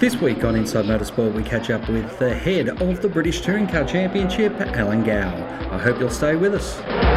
This week on Inside Motorsport, we catch up with the head of the British Touring Car Championship, Alan Gow. I hope you'll stay with us.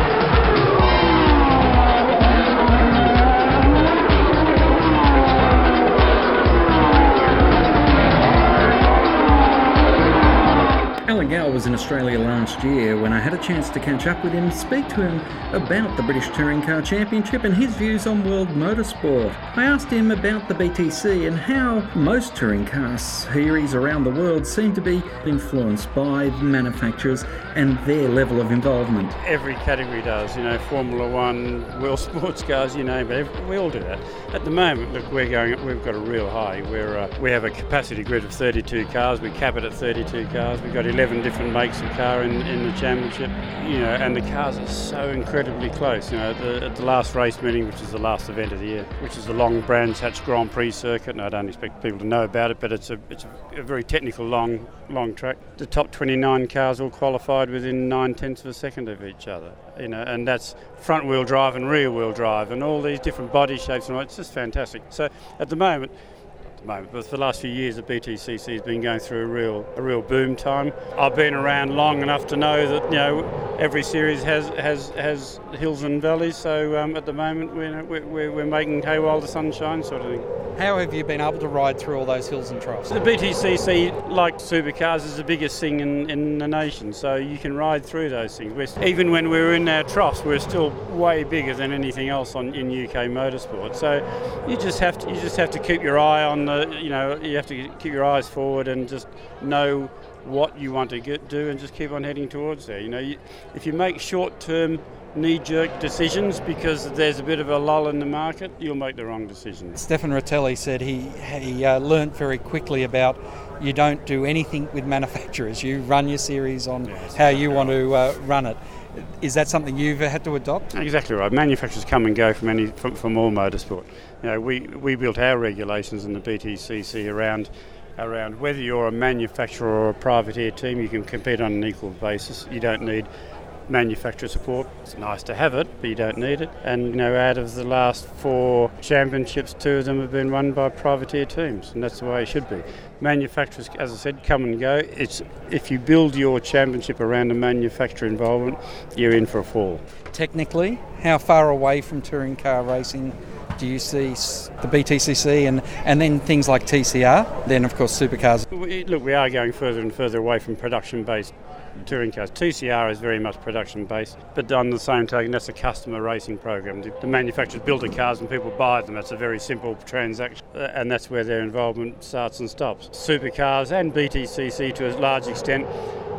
Alan Gow was in Australia last year when I had a chance to catch up with him, speak to him about the British Touring Car Championship and his views on world motorsport. I asked him about the BTC and how most touring car series around the world seem to be influenced by the manufacturers and their level of involvement. Every category does, you know, Formula One, world sports cars, you name it, we all do that. At the moment, look, we're going, we've got a real high. We're, uh, we have a capacity grid of 32 cars, we cap it at 32 cars, we've got 11 different makes of car in, in the championship, you know, and the cars are so incredibly close. You know, the, at the last race meeting, which is the last event of the year, which is the long Brands Hatch Grand Prix circuit, and I don't expect people to know about it, but it's a it's a, a very technical long long track. The top 29 cars all qualified within nine tenths of a second of each other, you know, and that's front wheel drive and rear wheel drive, and all these different body shapes, and all. it's just fantastic. So at the moment moment. But for the last few years, the BTCC has been going through a real, a real boom time. I've been around long enough to know that you know every series has has has hills and valleys. So um, at the moment, we're, we're, we're making hay while the sun shines, sort of thing. How have you been able to ride through all those hills and troughs? The BTCC, like supercars, is the biggest thing in, in the nation, so you can ride through those things. We're, even when we're in our troughs, we're still way bigger than anything else on, in UK motorsport. So you just have to you just have to keep your eye on the you know you have to keep your eyes forward and just know what you want to get, do and just keep on heading towards there. You know, you, if you make short-term knee-jerk decisions because there's a bit of a lull in the market, you'll make the wrong decision. Stefan Rotelli said he he uh, learnt very quickly about you don't do anything with manufacturers. You run your series on yes. how you want to uh, run it. Is that something you've had to adopt? Exactly right. Manufacturers come and go from any from, from all motorsport. You know, we, we built our regulations in the BTCC around around whether you're a manufacturer or a privateer team, you can compete on an equal basis. You don't need manufacturer support. It's nice to have it, but you don't need it. And you know, out of the last four championships, two of them have been won by privateer teams, and that's the way it should be. Manufacturers, as I said, come and go. It's if you build your championship around a manufacturer involvement, you're in for a fall. Technically, how far away from touring car racing do you see the BTCC and, and then things like TCR? Then, of course, supercars. We, look, we are going further and further away from production based touring cars. TCR is very much production based, but on the same token, that's a customer racing program. The manufacturers build the cars and people buy them. That's a very simple transaction, uh, and that's where their involvement starts and stops. Supercars and BTCC to a large extent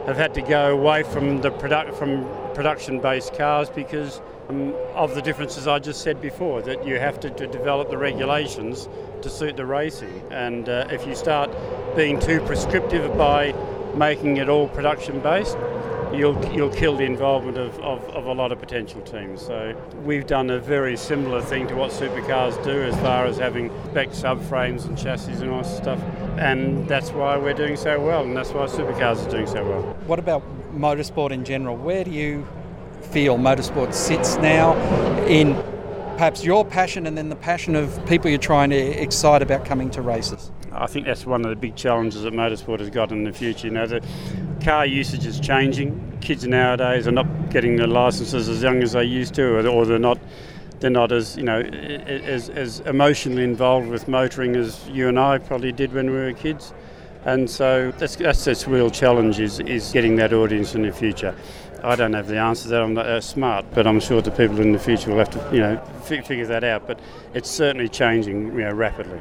have had to go away from the product from production based cars because um, of the differences I just said before, that you have to, to develop the regulations to suit the racing. And uh, if you start being too prescriptive by making it all production based, you'll you'll kill the involvement of, of, of, a lot of potential teams. So we've done a very similar thing to what supercars do as far as having spec subframes and chassis and all that stuff. And that's why we're doing so well, and that's why supercars are doing so well. What about motorsport in general? Where do you feel motorsport sits now in perhaps your passion and then the passion of people you're trying to excite about coming to races? I think that's one of the big challenges that motorsport has got in the future. You know, the car usage is changing. Kids nowadays are not getting their licenses as young as they used to, or they're not they're not as you know as, as emotionally involved with motoring as you and I probably did when we were kids. And so that's that's its real challenge is, is getting that audience in the future. I don't have the answer to that. I'm not uh, smart, but I'm sure the people in the future will have to, you know, figure that out. But it's certainly changing, you know, rapidly.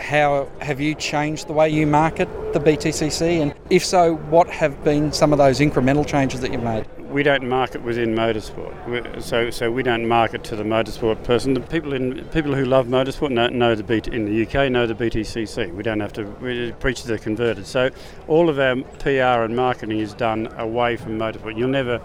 How have you changed the way you market the BTCC? And if so, what have been some of those incremental changes that you've made? we don't market within motorsport. So, so we don't market to the motorsport person. The people in people who love motorsport know, know the BT, in the UK know the BTCC. We don't have to preach to the converted. So, all of our PR and marketing is done away from motorsport. You'll never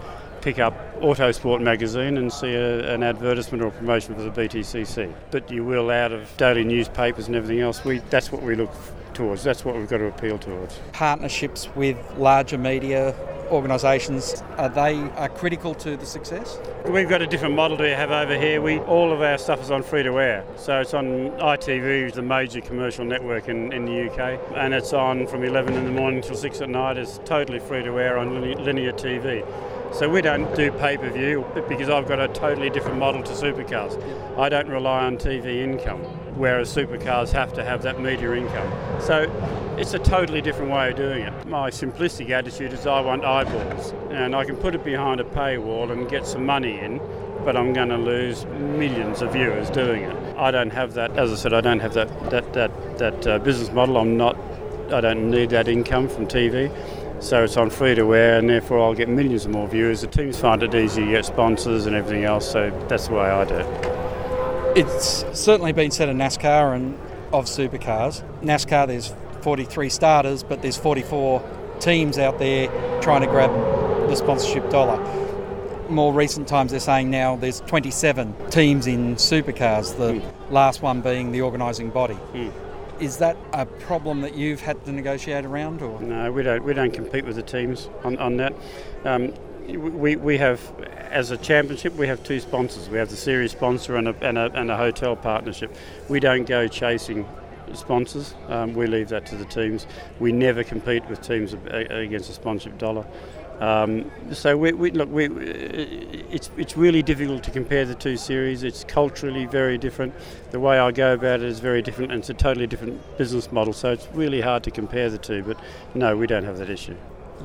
pick up Autosport magazine and see a, an advertisement or promotion for the BTCC, but you will out of daily newspapers and everything else. We that's what we look towards. That's what we've got to appeal towards. Partnerships with larger media organisations, are they are critical to the success? We've got a different model to have over here. We all of our stuff is on free to air, so it's on ITV, the major commercial network in, in the UK, and it's on from 11 in the morning till 6 at night. It's totally free to air on linear TV. So we don't do pay per view because I've got a totally different model to supercars. I don't rely on TV income, whereas supercars have to have that media income. So it's a totally different way of doing it. My simplistic attitude is I want eyeballs, and I can put it behind a paywall and get some money in, but I'm going to lose millions of viewers doing it. I don't have that. As I said, I don't have that that that that uh, business model. I'm not. I don't need that income from TV. So it's on free to air, and therefore I'll get millions of more viewers. The teams find it easy to get sponsors and everything else, so that's the way I do it. It's certainly been said in NASCAR and of supercars. NASCAR, there's 43 starters, but there's 44 teams out there trying to grab the sponsorship dollar. More recent times, they're saying now there's 27 teams in supercars, the mm. last one being the organising body. Mm. Is that a problem that you've had to negotiate around, or no? We don't. We don't compete with the teams on, on that. Um, we, we have, as a championship, we have two sponsors. We have the series sponsor and a, and a, and a hotel partnership. We don't go chasing sponsors. Um, we leave that to the teams. We never compete with teams against a sponsorship dollar. Um, so we, we, look, we, it's it's really difficult to compare the two series. It's culturally very different. The way I go about it is very different, and it's a totally different business model. So it's really hard to compare the two. But no, we don't have that issue.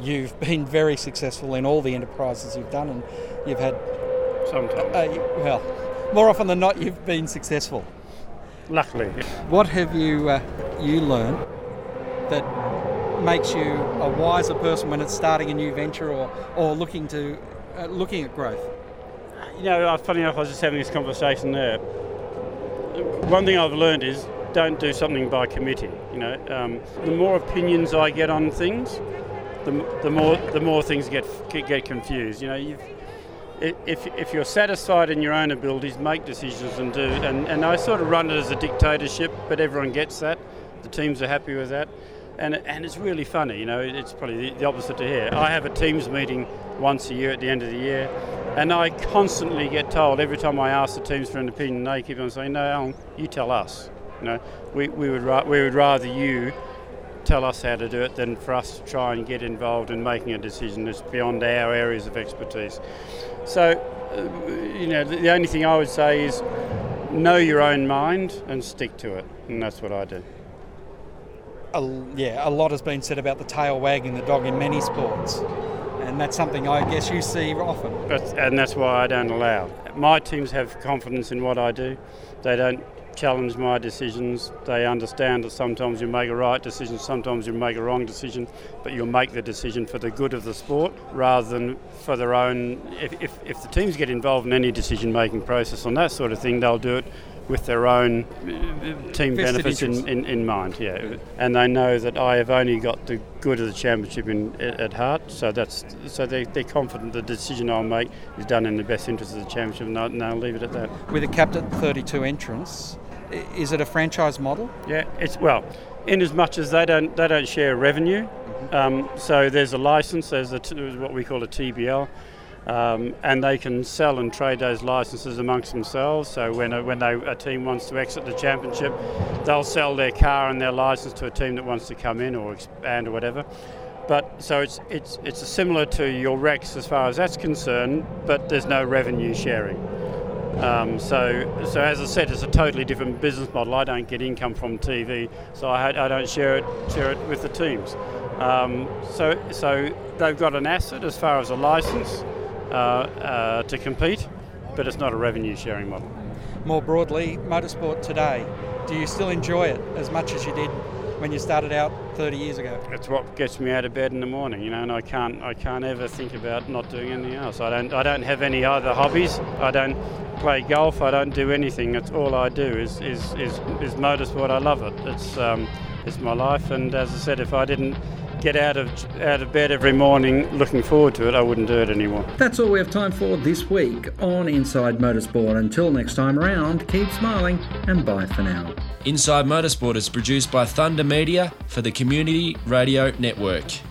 You've been very successful in all the enterprises you've done, and you've had sometimes. Uh, well, more often than not, you've been successful. Luckily. What have you uh, you learned that makes you a wiser person when it's starting a new venture or, or looking to uh, looking at growth? You know, funny enough, I was just having this conversation there. One thing I've learned is don't do something by committee. You know, um, the more opinions I get on things, the, the more the more things get get confused. You know, if, if you're satisfied in your own abilities, make decisions and do. And, and I sort of run it as a dictatorship, but everyone gets that. The teams are happy with that and and it's really funny. You know, it's probably the, the, opposite to here. I have a teams meeting once a year at the end of the year, and I constantly get told every time I ask the teams for an opinion, they keep on saying, "No, Alan, you tell us." You know, we, we would ra- we would rather you tell us how to do it than for us to try and get involved in making a decision that's beyond our areas of expertise. So, uh, you know, the, the only thing I would say is know your own mind and stick to it, and that's what I do a, yeah, a lot has been said about the tail wagging the dog in many sports, and that's something I guess you see often. and that's why I don't allow. My teams have confidence in what I do. They don't challenge my decisions. They understand that sometimes you make a right decision, sometimes you make a wrong decision, but you'll make the decision for the good of the sport rather than for their own. If, if, if the teams get involved in any decision making process on that sort of thing, they'll do it with their own team benefits in, in, in, mind. Yeah, and they know that I have only got the good of the championship in, at heart. So that's so they, they're confident the decision I'll make is done in the best interest of the championship, and I'll, and I'll leave it at that. With a capped at 32 entrants, is it a franchise model? Yeah, it's well, in as much as they don't they don't share revenue. Mm-hmm. Um, so there's a license. There's a t- what we call a TBL. Um, and they can sell and trade those licenses amongst themselves. So when a, when they, a team wants to exit the championship, they'll sell their car and their license to a team that wants to come in or expand or whatever. But so it's it's it's similar to your RECs as far as that's concerned, but there's no revenue sharing. Um, so, so as I said, it's a totally different business model. I don't get income from TV, so I, I don't share it share it with the teams. Um, so, so they've got an asset as far as a license, to compete, but it's not a revenue sharing model. More broadly, motorsport today, do you still enjoy it as much as you did when you started out 30 years ago? It's what gets me out of bed in the morning, you know, and I can't, I can't ever think about not doing anything else. I don't, I don't have any other hobbies. I don't play golf. I don't do anything. It's all I do is, is, is, is motorsport. I love it. It's, um, it's my life, and as I said, if I didn't get out of out of bed every morning looking forward to it, I wouldn't do it anymore. That's all we have time for this week on Inside Motorsport. Until next time around, keep smiling and bye for now. Inside Motorsport is produced by Thunder Media for the Community Radio Network.